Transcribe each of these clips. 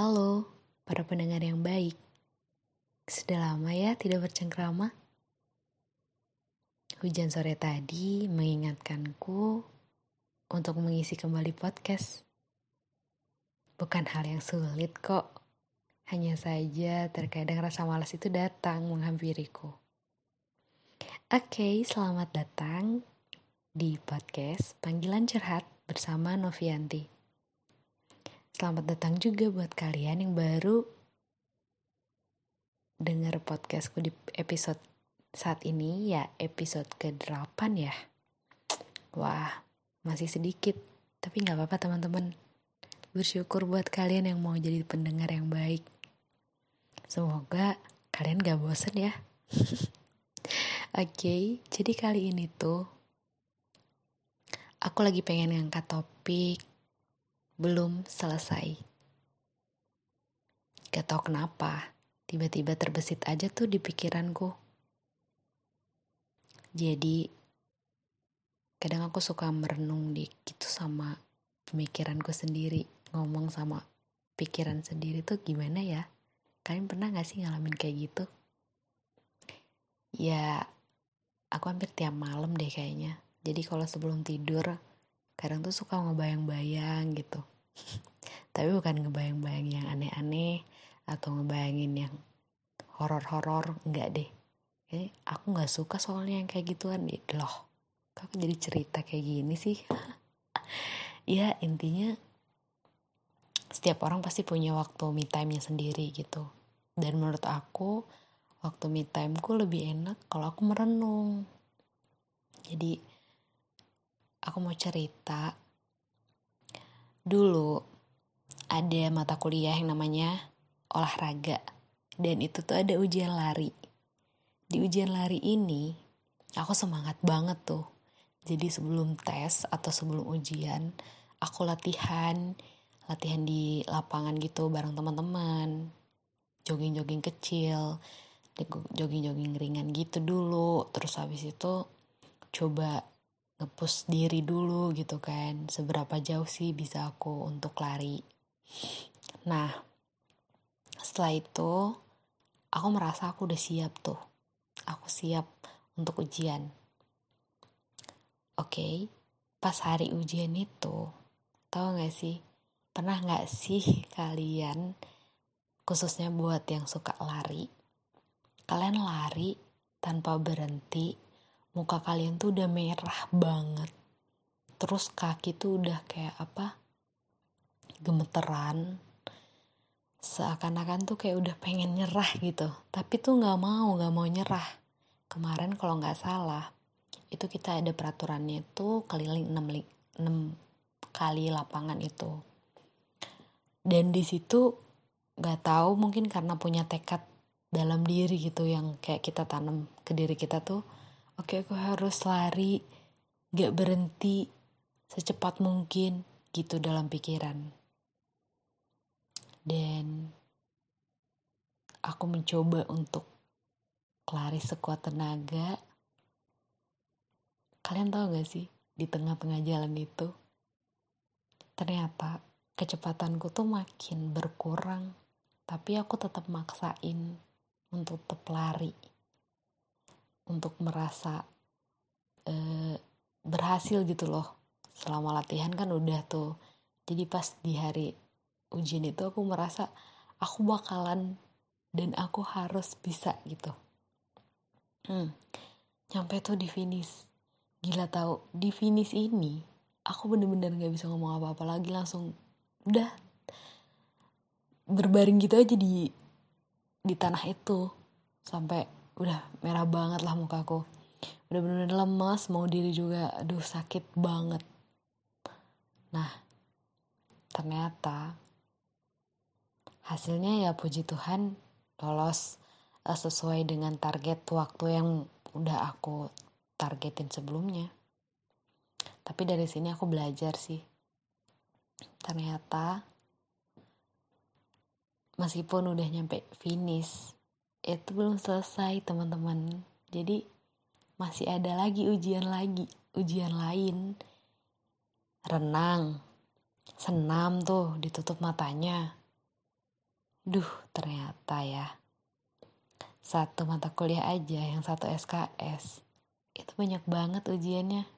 Halo, para pendengar yang baik. Sudah lama ya tidak bercengkrama. Hujan sore tadi mengingatkanku untuk mengisi kembali podcast. Bukan hal yang sulit kok. Hanya saja terkadang rasa malas itu datang menghampiriku. Oke, selamat datang di podcast Panggilan Curhat bersama Novianti. Selamat datang juga buat kalian yang baru dengar podcastku di episode saat ini ya episode ke-8 ya. Wah, masih sedikit. Tapi nggak apa-apa teman-teman. Bersyukur buat kalian yang mau jadi pendengar yang baik. Semoga kalian gak bosen ya. Oke, okay, jadi kali ini tuh aku lagi pengen ngangkat topik belum selesai. Gak tau kenapa, tiba-tiba terbesit aja tuh di pikiranku. Jadi, kadang aku suka merenung dikit sama pemikiranku sendiri, ngomong sama pikiran sendiri tuh gimana ya? Kalian pernah gak sih ngalamin kayak gitu? Ya, aku hampir tiap malam deh kayaknya. Jadi kalau sebelum tidur, kadang tuh suka ngebayang-bayang gitu. Tapi bukan ngebayang-bayang yang aneh-aneh atau ngebayangin yang horor-horor enggak deh. Aku nggak suka soalnya yang kayak gituan. Loh kok jadi cerita kayak gini sih? Ya intinya setiap orang pasti punya waktu me time-nya sendiri gitu. Dan menurut aku waktu me time-ku lebih enak kalau aku merenung. Jadi aku mau cerita. Dulu ada mata kuliah yang namanya olahraga dan itu tuh ada ujian lari. Di ujian lari ini aku semangat banget tuh. Jadi sebelum tes atau sebelum ujian aku latihan latihan di lapangan gitu bareng teman-teman jogging-jogging kecil jogging-jogging ringan gitu dulu terus habis itu coba ngepush diri dulu gitu kan. Seberapa jauh sih bisa aku untuk lari? Nah setelah itu aku merasa aku udah siap tuh. Aku siap untuk ujian. Oke okay, pas hari ujian itu tahu gak sih? Pernah gak sih kalian khususnya buat yang suka lari kalian lari tanpa berhenti muka kalian tuh udah merah banget. Terus kaki tuh udah kayak apa? Gemeteran. Seakan-akan tuh kayak udah pengen nyerah gitu. Tapi tuh nggak mau nggak mau nyerah. Kemarin kalau nggak salah itu kita ada peraturannya tuh keliling 6, 6 kali lapangan itu. Dan di situ nggak tahu mungkin karena punya tekad dalam diri gitu yang kayak kita tanam ke diri kita tuh oke aku harus lari gak berhenti secepat mungkin gitu dalam pikiran. Dan aku mencoba untuk lari sekuat tenaga. Kalian tahu gak sih di tengah-tengah jalan itu? Ternyata kecepatanku tuh makin berkurang tapi aku tetap maksain untuk tetap lari untuk merasa uh, berhasil gitu loh. Selama latihan kan udah tuh. Jadi pas di hari ujian itu aku merasa aku bakalan dan aku harus bisa gitu. Hmm, nyampe tuh di finish. Gila tau di finish ini aku bener-bener gak bisa ngomong apa-apa lagi langsung udah berbaring gitu aja di di tanah itu. Sampai udah merah banget lah mukaku udah bener-bener lemas mau diri juga aduh sakit banget. Nah ternyata hasilnya ya puji Tuhan lolos uh, sesuai dengan target waktu yang udah aku targetin sebelumnya. Tapi dari sini aku belajar sih. Ternyata meskipun udah nyampe finish itu belum selesai teman-teman jadi masih ada lagi ujian lagi ujian lain renang senam tuh ditutup matanya Duh, ternyata ya. Satu mata kuliah aja yang satu SKS. Itu banyak banget ujiannya.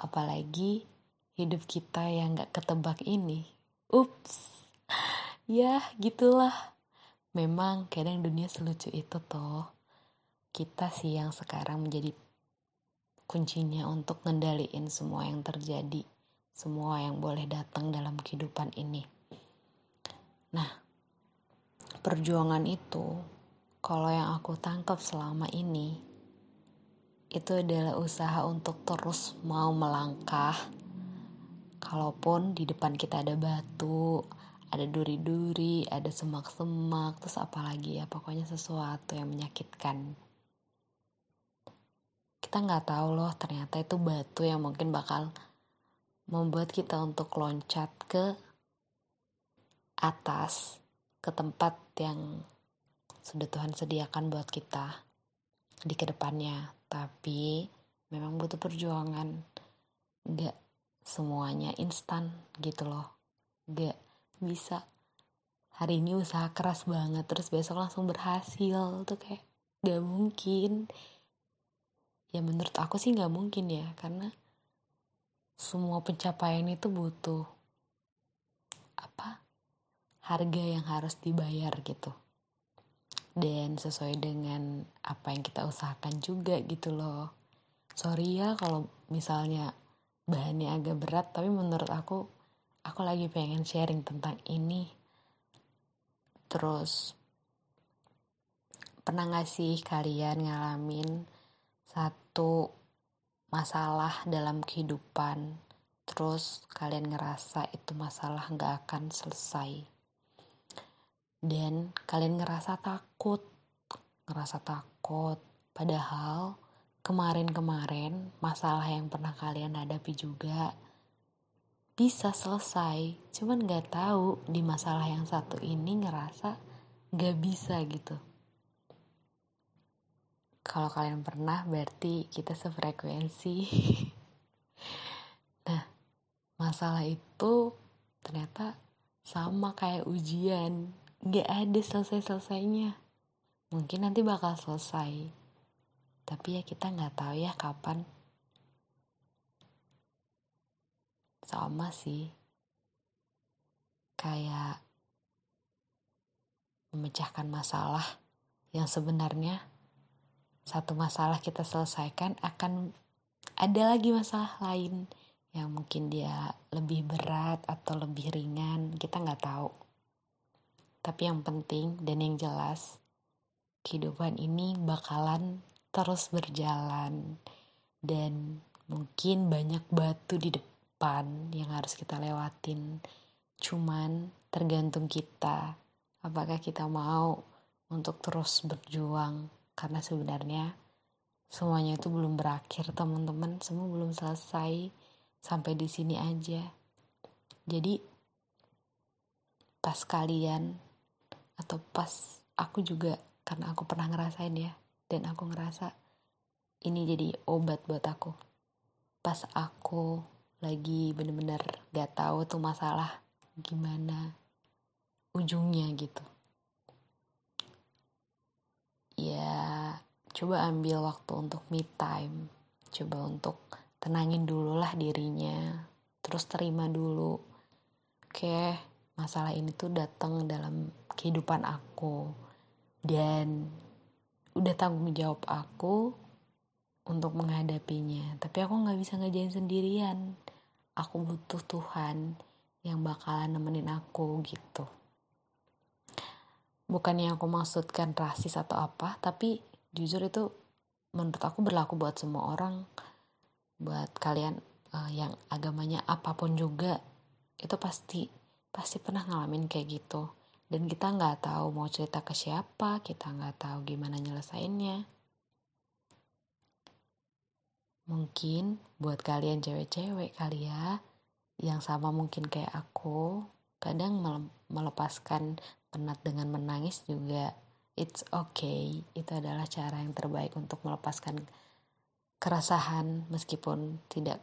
Apalagi hidup kita yang gak ketebak ini. Ups. Ya, gitulah. Memang kadang dunia selucu itu toh. Kita sih yang sekarang menjadi kuncinya untuk ngendaliin semua yang terjadi. Semua yang boleh datang dalam kehidupan ini. Nah, perjuangan itu, kalau yang aku tangkap selama ini, itu adalah usaha untuk terus mau melangkah. Kalaupun di depan kita ada batu, ada duri-duri, ada semak-semak, terus apalagi ya, pokoknya sesuatu yang menyakitkan. Kita nggak tahu loh, ternyata itu batu yang mungkin bakal membuat kita untuk loncat ke atas ke tempat yang sudah Tuhan sediakan buat kita di ke depannya. Tapi memang butuh perjuangan. Gak semuanya instan gitu loh. Gak bisa. Hari ini usaha keras banget terus besok langsung berhasil. Tuh kayak gak mungkin. Ya menurut aku sih gak mungkin ya karena semua pencapaian itu butuh apa harga yang harus dibayar gitu. Dan sesuai dengan apa yang kita usahakan juga gitu loh. Sorry ya kalau misalnya bahannya agak berat tapi menurut aku aku lagi pengen sharing tentang ini. Terus pernah gak sih kalian ngalamin satu masalah dalam kehidupan? Terus kalian ngerasa itu masalah gak akan selesai. Dan kalian ngerasa takut, ngerasa takut. Padahal kemarin-kemarin masalah yang pernah kalian hadapi juga bisa selesai. Cuman gak tahu di masalah yang satu ini ngerasa gak bisa gitu. Kalau kalian pernah berarti kita sefrekuensi. nah, masalah itu ternyata sama kayak ujian gak ada selesai-selesainya. Mungkin nanti bakal selesai. Tapi ya kita nggak tahu ya kapan. Sama sih. Kayak memecahkan masalah yang sebenarnya satu masalah kita selesaikan akan ada lagi masalah lain yang mungkin dia lebih berat atau lebih ringan kita nggak tahu tapi yang penting dan yang jelas, kehidupan ini bakalan terus berjalan. Dan mungkin banyak batu di depan yang harus kita lewatin. Cuman tergantung kita, apakah kita mau untuk terus berjuang. Karena sebenarnya semuanya itu belum berakhir teman-teman, semua belum selesai sampai di sini aja. Jadi pas kalian atau pas aku juga karena aku pernah ngerasain ya dan aku ngerasa ini jadi obat buat aku pas aku lagi bener-bener gak tahu tuh masalah gimana ujungnya gitu. Ya coba ambil waktu untuk me time. Coba untuk tenangin dulu lah dirinya. Terus terima dulu oke masalah ini tuh datang dalam kehidupan aku. Dan udah tanggung jawab aku untuk menghadapinya. Tapi aku nggak bisa ngejain sendirian. Aku butuh Tuhan yang bakalan nemenin aku gitu. Bukan yang aku maksudkan rasis atau apa tapi jujur itu menurut aku berlaku buat semua orang. Buat kalian uh, yang agamanya apa pun juga itu pasti pasti pernah ngalamin kayak gitu. Dan kita nggak tahu mau cerita ke siapa kita nggak tahu gimana nyelesainnya mungkin buat kalian cewek-cewek kali ya yang sama mungkin kayak aku kadang melepaskan penat dengan menangis juga it's okay. Itu adalah cara yang terbaik untuk melepaskan keresahan meskipun tidak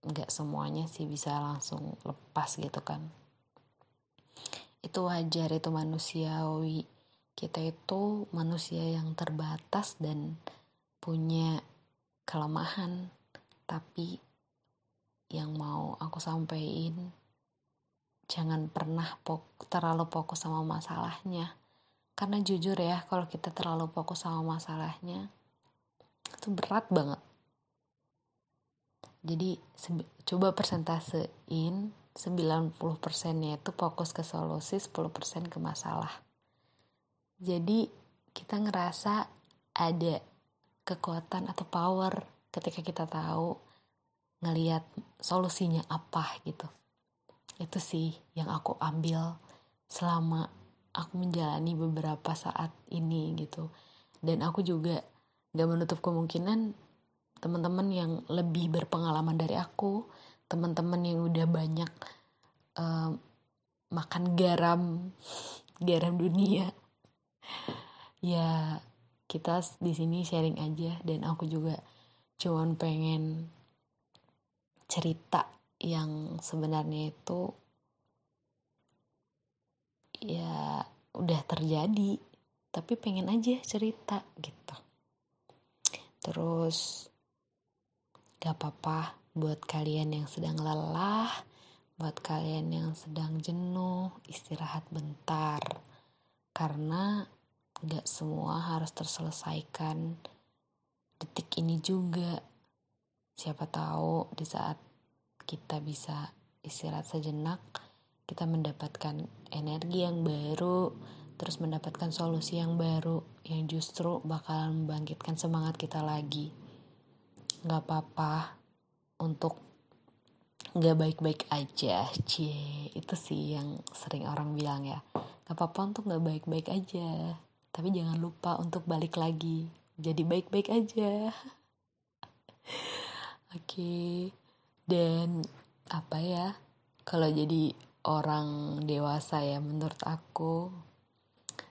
nggak semuanya sih bisa langsung lepas gitu kan. Itu wajar itu manusiawi. Kita itu manusia yang terbatas dan punya kelemahan tapi yang mau aku sampaikan jangan pernah terlalu fokus sama masalahnya. Karena jujur ya kalau kita terlalu fokus sama masalahnya itu berat banget. Jadi coba persentasein 90% nya itu fokus ke solusi 10% ke masalah. Jadi kita ngerasa ada kekuatan atau power ketika kita tahu ngelihat solusinya apa gitu. Itu sih yang aku ambil selama aku menjalani beberapa saat ini gitu. Dan aku juga gak menutup kemungkinan teman-teman yang lebih berpengalaman dari aku teman-teman yang udah banyak uh, makan garam garam dunia ya kita di sini sharing aja. Dan aku juga cuman pengen cerita yang sebenarnya itu ya udah terjadi. Tapi pengen aja cerita gitu. Terus gak apa-apa buat kalian yang sedang lelah buat kalian yang sedang jenuh istirahat bentar. Karena gak semua harus terselesaikan detik ini juga. Siapa tahu di saat kita bisa istirahat sejenak, kita mendapatkan energi yang baru, terus mendapatkan solusi yang baru yang justru bakalan membangkitkan semangat kita lagi. Gak apa-apa untuk gak baik-baik aja, cie. Itu sih yang sering orang bilang ya. Gak apa-apa untuk gak baik-baik aja tapi jangan lupa untuk balik lagi. Jadi baik-baik aja. Oke. Okay. dan apa ya? Kalau jadi orang dewasa ya menurut aku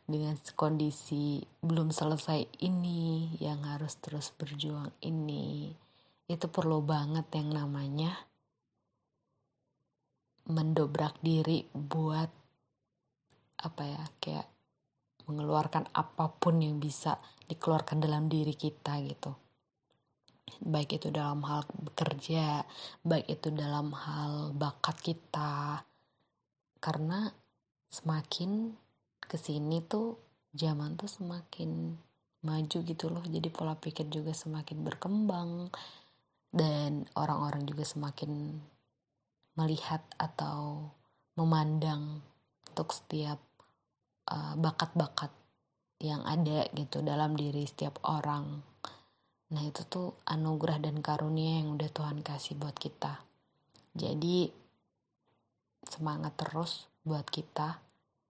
dengan kondisi belum selesai ini yang harus terus berjuang ini itu perlu banget yang namanya mendobrak diri buat apa ya? Kayak mengeluarkan apa pun yang bisa dikeluarkan dalam diri kita gitu. Baik itu dalam hal bekerja baik itu dalam hal bakat kita. Karena semakin ke sini tuh zaman tuh semakin maju gitu loh. Jadi pola pikir juga semakin berkembang. Dan orang-orang juga semakin melihat atau memandang untuk setiap bakat-bakat uh, yang ada gitu dalam diri setiap orang. Nah itu tuh anugerah dan karunia yang udah Tuhan kasih buat kita. Jadi semangat terus buat kita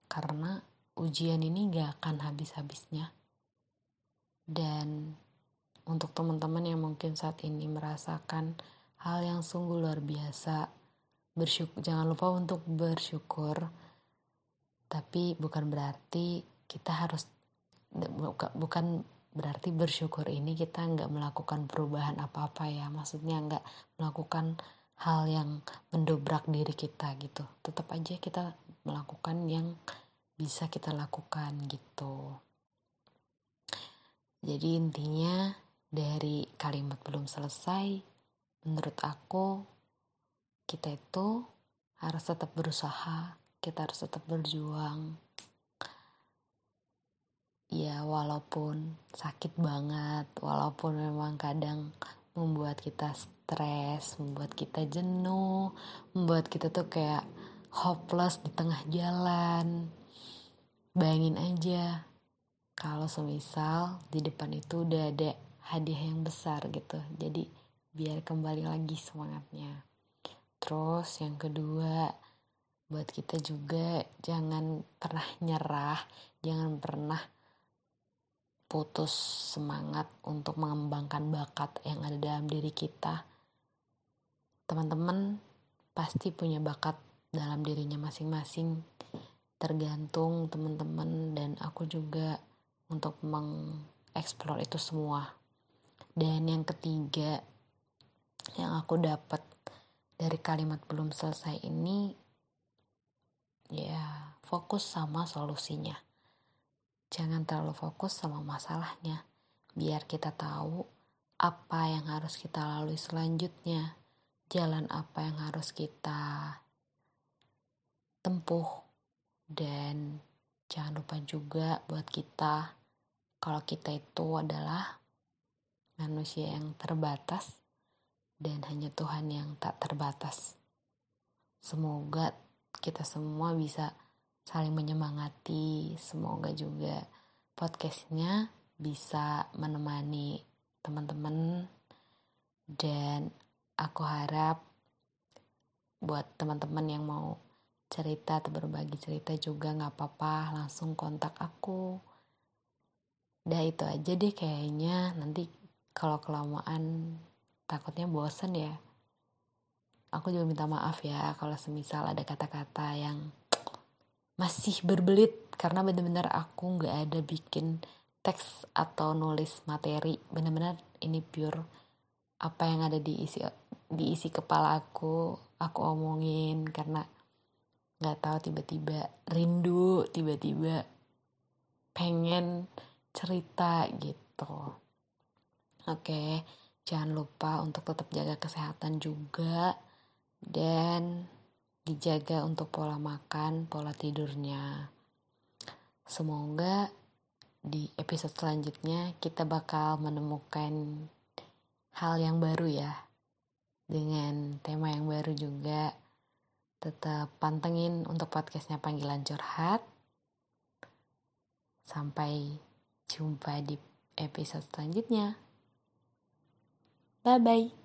karena ujian ini gak akan habis-habisnya. Dan untuk teman-teman yang mungkin saat ini merasakan hal yang sungguh luar biasa, bersyukur jangan lupa untuk bersyukur tapi bukan berarti kita harus bukan berarti bersyukur ini kita nggak melakukan perubahan apa-apa ya. Maksudnya nggak melakukan hal yang mendobrak diri kita gitu. Tetap aja kita melakukan yang bisa kita lakukan gitu. Jadi intinya dari kalimat belum selesai menurut aku kita itu harus tetap berusaha kita harus tetap berjuang. Ya walaupun sakit banget walaupun memang kadang membuat kita stres membuat kita jenuh membuat kita tuh kayak hopeless di tengah jalan. Bayangin aja kalau semisal di depan itu udah ada hadiah yang besar gitu. Jadi biar kembali lagi semangatnya. Terus yang kedua buat kita juga jangan pernah nyerah, jangan pernah putus semangat untuk mengembangkan bakat yang ada dalam diri kita. Teman-teman pasti punya bakat dalam dirinya masing-masing. Tergantung teman-teman dan aku juga untuk mengeksplor itu semua. Dan yang ketiga yang aku dapat dari kalimat belum selesai ini ya fokus sama solusinya. Jangan terlalu fokus sama masalahnya, biar kita tahu apa yang harus kita lalui selanjutnya, jalan apa yang harus kita tempuh, dan jangan lupa juga buat kita kalau kita itu adalah manusia yang terbatas dan hanya Tuhan yang tak terbatas. Semoga kita semua bisa saling menyemangati. Semoga juga podcastnya bisa menemani teman-teman dan aku harap buat teman-teman yang mau cerita atau berbagi cerita juga nggak apa-apa langsung kontak aku Dah itu aja deh kayaknya nanti kalau kelamaan takutnya bosen ya. Aku juga minta maaf ya kalau semisal ada kata-kata yang masih berbelit karena bener-bener aku nggak ada bikin teks atau nulis materi bener-bener ini pure apa yang ada di isi di isi kepala aku aku omongin karena nggak tahu tiba-tiba rindu tiba-tiba pengen cerita gitu. Oke, jangan lupa untuk tetap jaga kesehatan juga dan dijaga untuk pola makan, pola tidurnya. Semoga di episode selanjutnya kita bakal menemukan hal yang baru ya. Dengan tema yang baru juga. Tetap pantengin untuk podcastnya Panggilan Curhat. Sampai Jumpa di episode selanjutnya. Bye bye.